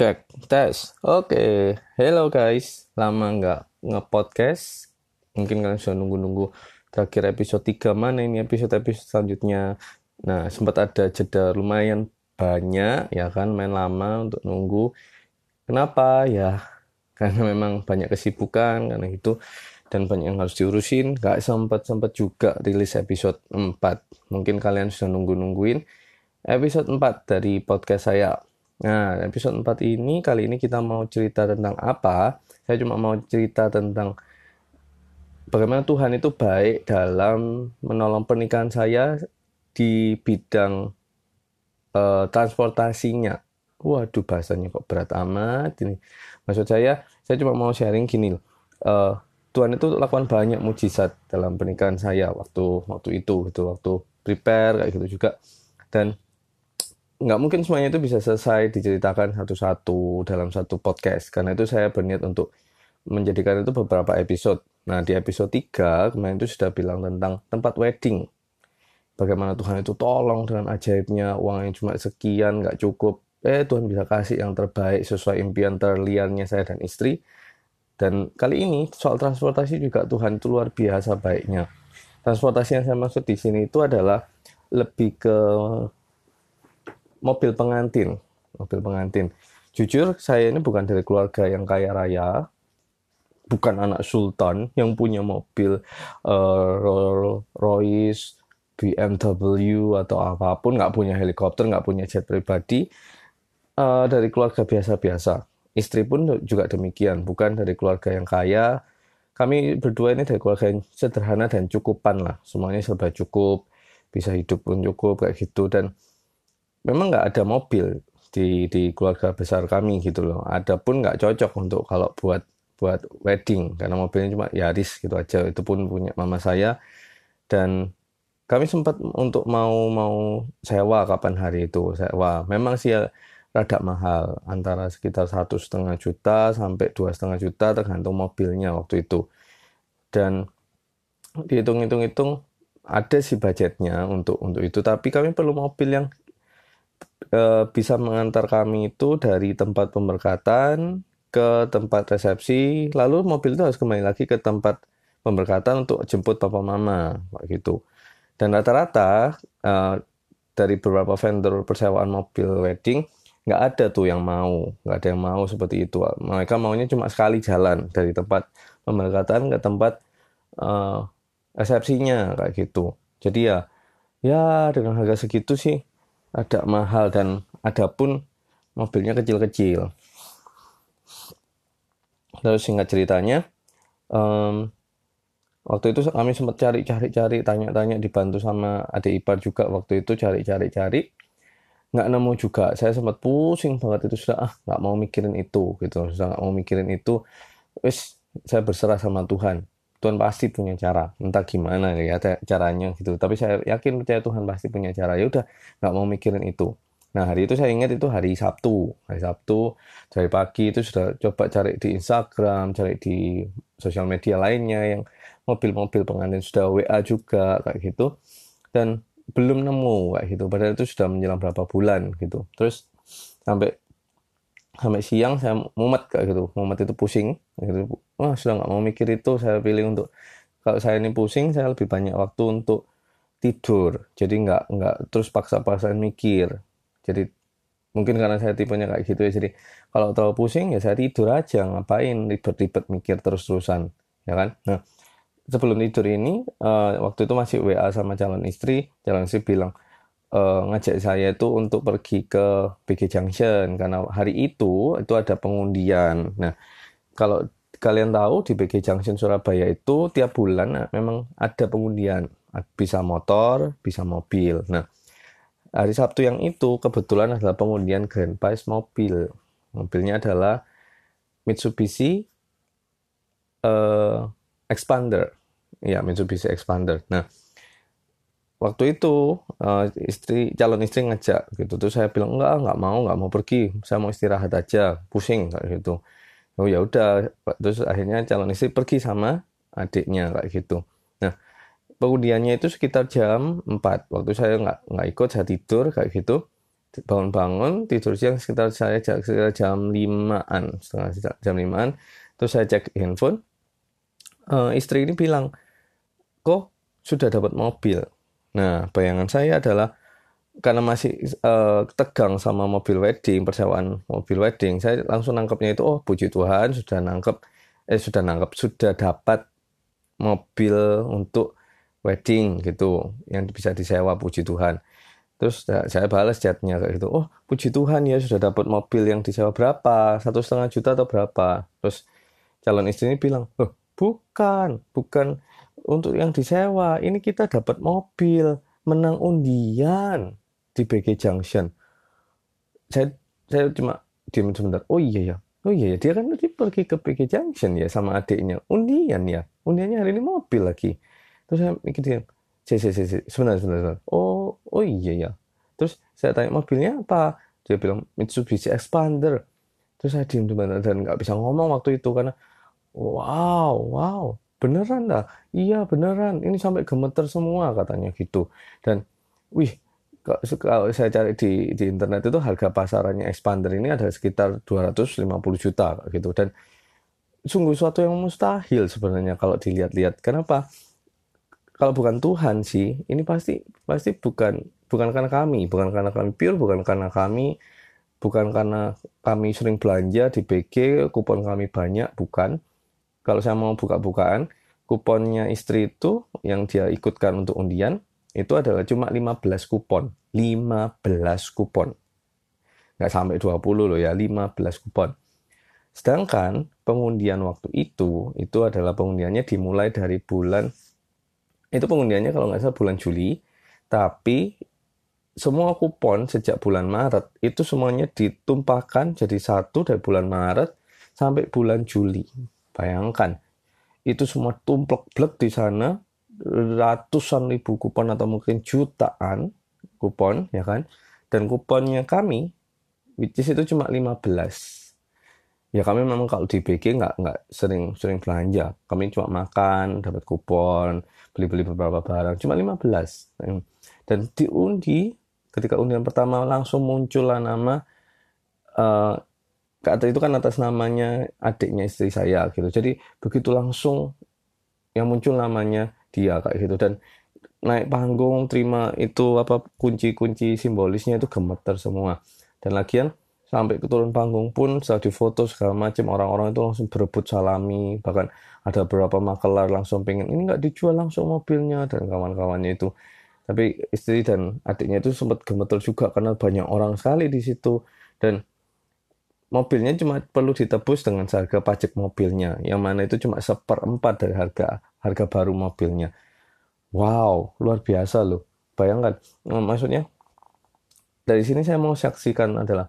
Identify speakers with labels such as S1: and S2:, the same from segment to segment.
S1: Cek, tes. Oke, hello guys. Lama nggak nge-podcast. Mungkin kalian sudah nunggu-nunggu terakhir episode 3 mana ini episode-episode selanjutnya. Nah, sempat ada jeda lumayan banyak ya kan main lama untuk nunggu. Kenapa? Ya karena memang banyak kesibukan karena itu dan banyak yang harus diurusin. Gak sempat-sempat juga rilis episode 4. Mungkin kalian sudah nunggu-nungguin episode 4 dari podcast saya Nah, episode 4 ini kali ini kita mau cerita tentang apa? Saya cuma mau cerita tentang bagaimana Tuhan itu baik dalam menolong pernikahan saya di bidang uh, transportasinya. Waduh, bahasanya kok berat amat ini. Maksud saya, saya cuma mau sharing gini loh. Uh, Tuhan itu lakukan banyak mujizat dalam pernikahan saya waktu waktu itu gitu, waktu prepare kayak gitu juga. Dan nggak mungkin semuanya itu bisa selesai diceritakan satu-satu dalam satu podcast. Karena itu saya berniat untuk menjadikan itu beberapa episode. Nah di episode 3 kemarin itu sudah bilang tentang tempat wedding. Bagaimana Tuhan itu tolong dengan ajaibnya uang yang cuma sekian nggak cukup. Eh Tuhan bisa kasih yang terbaik sesuai impian terliarnya saya dan istri. Dan kali ini soal transportasi juga Tuhan itu luar biasa baiknya. Transportasi yang saya maksud di sini itu adalah lebih ke mobil pengantin mobil pengantin. Jujur saya ini bukan dari keluarga yang kaya raya bukan anak sultan yang punya mobil uh, Rolls Royce BMW atau apa pun nggak punya helikopter nggak punya jet pribadi uh, dari keluarga biasa-biasa. Istri pun juga demikian bukan dari keluarga yang kaya. Kami berdua ini dari keluarga yang sederhana dan cukupan lah. Semuanya serba cukup bisa hidup pun cukup kayak gitu. Dan memang nggak ada mobil di di keluarga besar kami gitu loh. Ada pun nggak cocok untuk kalau buat buat wedding karena mobilnya cuma Yaris gitu aja. Itu pun punya mama saya dan kami sempat untuk mau mau sewa kapan hari itu sewa. Memang sih ya, rada mahal antara sekitar satu setengah juta sampai dua setengah juta tergantung mobilnya waktu itu. Dan dihitung-hitung-hitung ada sih budgetnya untuk untuk itu tapi kami perlu mobil yang e, bisa mengantar kami itu dari tempat pemberkatan ke tempat resepsi, lalu mobil itu harus kembali lagi ke tempat pemberkatan untuk jemput papa mama, gitu. Dan rata-rata e, dari beberapa vendor persewaan mobil wedding nggak ada tuh yang mau, nggak ada yang mau seperti itu. Mereka maunya cuma sekali jalan dari tempat pemberkatan ke tempat uh, resepsinya kayak gitu. Jadi ya, ya dengan harga segitu sih agak mahal dan ada pun mobilnya kecil-kecil. Terus singkat ceritanya, um, waktu itu kami sempat cari-cari-cari, tanya-tanya, dibantu sama adik ipar juga waktu itu cari-cari-cari, nggak nemu juga. Saya sempat pusing banget itu sudah ah nggak mau mikirin itu gitu, sudah nggak mau mikirin itu. Wis saya berserah sama Tuhan. Tuhan pasti punya cara. Entah gimana ya caranya gitu. Tapi saya yakin percaya Tuhan pasti punya cara. Ya udah nggak mau mikirin itu. Nah hari itu saya ingat itu hari Sabtu. Hari Sabtu dari pagi itu sudah coba cari di Instagram cari di sosial media lainnya yang mobil-mobil pengantin sudah WA juga kayak gitu. Dan belum nemu kayak gitu. Padahal itu sudah menjelang berapa bulan gitu. Terus sampai sampai siang saya mumet kayak gitu. Mumet itu pusing gitu wah sudah nggak mau mikir itu. Saya pilih untuk kalau saya ini pusing saya lebih banyak waktu untuk tidur. Jadi nggak nggak terus paksa-paksain mikir. Jadi mungkin karena saya tipenya kayak gitu ya. Jadi kalau terlalu pusing ya saya tidur aja. Ngapain ribet-ribet mikir terus-terusan ya kan? Nah sebelum tidur ini uh, waktu itu masih WA sama calon istri. Calon istri bilang uh, ngajak saya itu untuk pergi ke BG Junction. Karena hari itu itu ada pengundian. Nah, kalau kalian tahu di BG Junction Surabaya itu tiap bulan nah, memang ada pengundian, bisa motor, bisa mobil. Nah, hari Sabtu yang itu kebetulan adalah pengundian Grand Prize mobil. Mobilnya adalah Mitsubishi uh, Expander. Ya, Mitsubishi Expander. Nah, waktu itu uh, istri calon istri ngajak gitu terus saya bilang enggak nggak mau nggak mau pergi saya mau istirahat aja pusing kayak gitu oh ya udah. Terus akhirnya calon istri pergi sama adiknya kayak gitu. Nah pengundiannya itu sekitar jam 4 waktu saya nggak nggak ikut saya tidur kayak gitu. Bangun-bangun tidur siang sekitar saya sekitar jam limaan setengah jam limaan. Terus saya cek handphone. Uh, istri ini bilang kok sudah dapat mobil? Nah bayangan saya adalah karena masih uh, tegang sama mobil wedding persewaan mobil wedding saya langsung nangkepnya itu oh puji Tuhan sudah nangkep eh sudah nangkep sudah dapat mobil untuk wedding gitu yang bisa disewa puji Tuhan Terus saya balas chatnya kayak gitu. Oh puji Tuhan ya sudah dapat mobil yang disewa berapa? Satu setengah juta atau berapa? Terus calon istri ini bilang, oh bukan, bukan untuk yang disewa. Ini kita dapat mobil, menang undian di BG Junction. Saya saya cuma diam sebentar. Oh iya ya. Oh iya ya, dia kan tadi pergi ke BG Junction ya sama adiknya. Undian ya. Undiannya hari ini mobil lagi. Terus saya mikir dia, sebentar, sebentar, sebentar. Oh, oh iya ya. Terus saya tanya mobilnya apa? Dia bilang Mitsubishi Expander. Terus saya diem dan nggak bisa ngomong waktu itu karena wow, wow, beneran dah. Iya beneran. Ini sampai gemeter semua katanya gitu. Dan wih, kalau saya cari di di internet itu harga pasarannya Expander ini ada sekitar 250 juta gitu dan sungguh suatu yang mustahil sebenarnya kalau dilihat-lihat. Kenapa? kalau bukan Tuhan sih, ini pasti pasti bukan bukan karena kami, bukan karena kami pure, bukan karena kami, bukan karena kami sering belanja di BG, kupon kami banyak, bukan. Kalau saya mau buka-bukaan, kuponnya istri itu yang dia ikutkan untuk undian itu adalah cuma 15 kupon. 15 kupon. Nggak sampai 20 loh ya, 15 kupon. Sedangkan pengundian waktu itu, itu adalah pengundiannya dimulai dari bulan itu pengundiannya kalau nggak salah bulan Juli, tapi semua kupon sejak bulan Maret itu semuanya ditumpahkan jadi satu dari bulan Maret sampai bulan Juli. Bayangkan, itu semua tumplek-blek di sana ratusan ribu kupon atau mungkin jutaan kupon ya kan? Dan kuponnya kami which is itu cuma 15 ya kami memang kalau di BG nggak nggak sering sering belanja. Kami cuma makan dapat kupon beli-beli beberapa barang. Cuma 15 dan diundi ketika undian pertama langsung muncullah nama uh, kata itu kan atas namanya adiknya istri saya gitu. Jadi begitu langsung yang muncul namanya dia kayak gitu. Dan naik panggung terima itu apa kunci-kunci simbolisnya itu gemeter semua. Dan lagian sampai ke turun panggung pun saat difoto segala macam orang-orang itu langsung berebut salami bahkan ada beberapa makelar langsung pengen ini nggak dijual langsung mobilnya dan kawan-kawannya itu. Tapi istri dan adiknya itu sempat gemeter juga karena banyak orang sekali di situ. Dan mobilnya cuma perlu ditebus dengan harga pajak mobilnya. Yang mana itu cuma seperempat dari harga harga baru mobilnya. Wow luar biasa loh. Bayangkan maksudnya dari sini saya mau saksikan adalah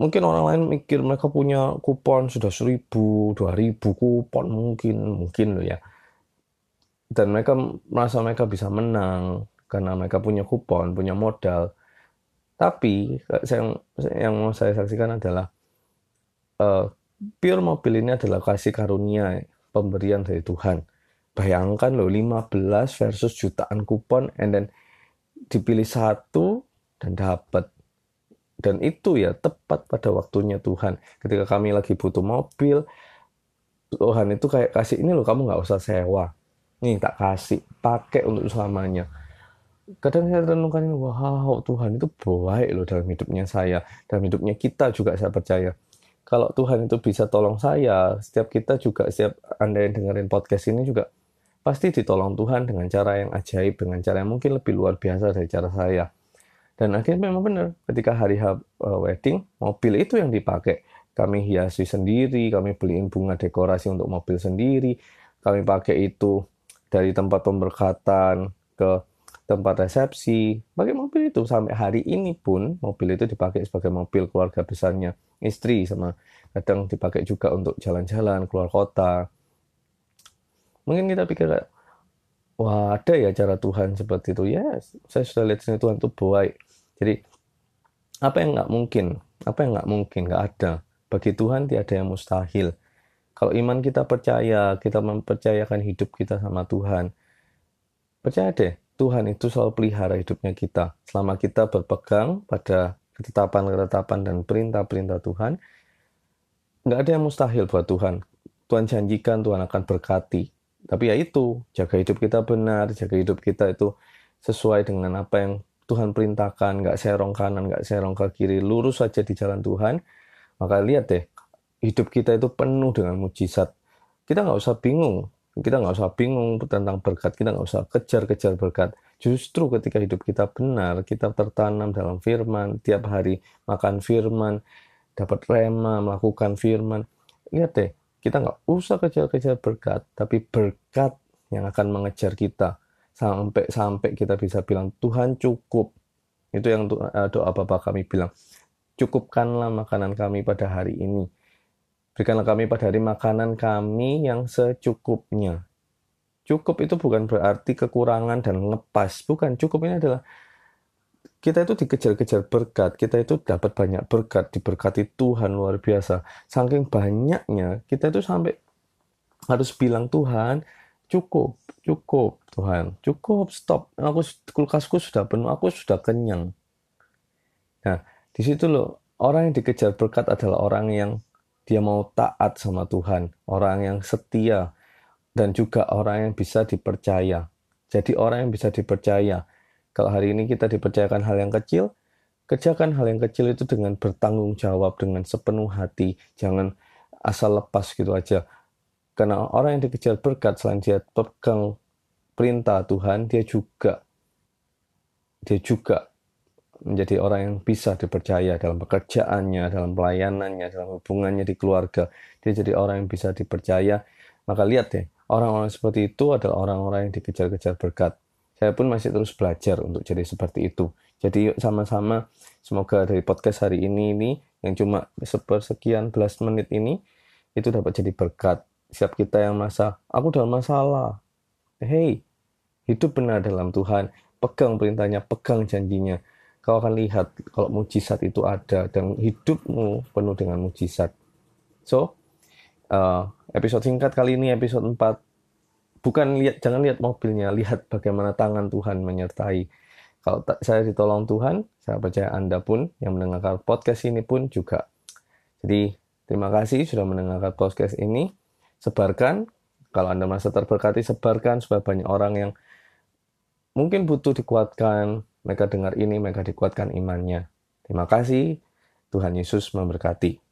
S1: mungkin orang lain mikir mereka punya kupon sudah seribu dua ribu kupon mungkin mungkin loh ya. Dan mereka merasa mereka bisa menang karena mereka punya kupon punya modal. Tapi yang yang mau saya saksikan adalah uh, pure mobil ini adalah kasih karunia pemberian dari Tuhan. Bayangkan loh 15 versus jutaan kupon and then dipilih satu dan dapat. Dan itu ya tepat pada waktunya Tuhan. Ketika kami lagi butuh mobil Tuhan itu kayak kasih ini loh kamu nggak usah sewa. Nih tak kasih pakai untuk selamanya. Kadang saya renungkan wow Tuhan itu baik loh dalam hidupnya saya. Dalam hidupnya kita juga saya percaya kalau Tuhan itu bisa tolong saya setiap kita juga setiap anda yang dengerin podcast ini juga pasti ditolong Tuhan dengan cara yang ajaib dengan cara yang mungkin lebih luar biasa dari cara saya dan akhirnya memang benar, ketika hari H uh, wedding, mobil itu yang dipakai. Kami hiasi sendiri, kami beliin bunga dekorasi untuk mobil sendiri, kami pakai itu dari tempat pemberkatan ke tempat resepsi, pakai mobil itu sampai hari ini pun mobil itu dipakai sebagai mobil keluarga besarnya istri sama kadang dipakai juga untuk jalan-jalan keluar kota. Mungkin kita pikir wah ada ya cara Tuhan seperti itu. Ya, yes, saya sudah lihat sini Tuhan itu baik. Jadi apa yang nggak mungkin? Apa yang nggak mungkin? Nggak ada. Bagi Tuhan tiada yang mustahil. Kalau iman kita percaya, kita mempercayakan hidup kita sama Tuhan. Percaya deh, Tuhan itu selalu pelihara hidupnya kita. Selama kita berpegang pada ketetapan-ketetapan dan perintah-perintah Tuhan, nggak ada yang mustahil buat Tuhan. Tuhan janjikan Tuhan akan berkati. Tapi ya itu, jaga hidup kita benar, jaga hidup kita itu sesuai dengan apa yang Tuhan perintahkan, nggak serong kanan, nggak serong ke kiri, lurus saja di jalan Tuhan. Maka lihat deh, hidup kita itu penuh dengan mujizat. Kita nggak usah bingung, kita nggak usah bingung tentang berkat, kita nggak usah kejar-kejar berkat. Justru ketika hidup kita benar, kita tertanam dalam firman, tiap hari makan firman, dapat rema, melakukan firman. Lihat deh, kita nggak usah kejar-kejar berkat, tapi berkat yang akan mengejar kita sampai sampai kita bisa bilang Tuhan cukup. Itu yang eh, doa Bapak kami bilang. Cukupkanlah makanan kami pada hari ini. Berikanlah kami pada hari makanan kami yang secukupnya. Cukup itu bukan berarti kekurangan dan ngepas. Bukan, cukup ini adalah kita itu dikejar-kejar berkat, kita itu dapat banyak berkat, diberkati Tuhan luar biasa. Saking banyaknya, kita itu sampai harus bilang Tuhan, cukup, cukup Tuhan, cukup, stop. Aku kulkasku sudah penuh, aku sudah kenyang. Nah, di situ loh, orang yang dikejar berkat adalah orang yang dia mau taat sama Tuhan, orang yang setia, dan juga orang yang bisa dipercaya. Jadi orang yang bisa dipercaya. Kalau hari ini kita dipercayakan hal yang kecil, kerjakan hal yang kecil itu dengan bertanggung jawab, dengan sepenuh hati. Jangan asal lepas gitu aja. Karena orang yang dikejar berkat, selain dia pegang perintah Tuhan, dia juga dia juga menjadi orang yang bisa dipercaya dalam pekerjaannya, dalam pelayanannya, dalam hubungannya di keluarga. Dia jadi orang yang bisa dipercaya. Maka lihat deh, Orang-orang seperti itu adalah orang-orang yang dikejar-kejar berkat. Saya pun masih terus belajar untuk jadi seperti itu. Jadi yuk sama-sama semoga dari podcast hari ini ini yang cuma sepersekian belas menit ini itu dapat jadi berkat. Siap kita yang masa aku dalam masalah. Hey, hidup benar dalam Tuhan. Pegang perintahnya, pegang janjinya. Kau akan lihat kalau mujizat itu ada dan hidupmu penuh dengan mujizat. So, uh, episode singkat kali ini episode 4 bukan lihat jangan lihat mobilnya lihat bagaimana tangan Tuhan menyertai. Kalau saya ditolong Tuhan saya percaya Anda pun yang mendengarkan podcast ini pun juga. Jadi terima kasih sudah mendengarkan podcast ini. Sebarkan kalau Anda merasa terberkati sebarkan supaya banyak orang yang mungkin butuh dikuatkan mereka dengar ini mereka dikuatkan imannya. Terima kasih. Tuhan Yesus memberkati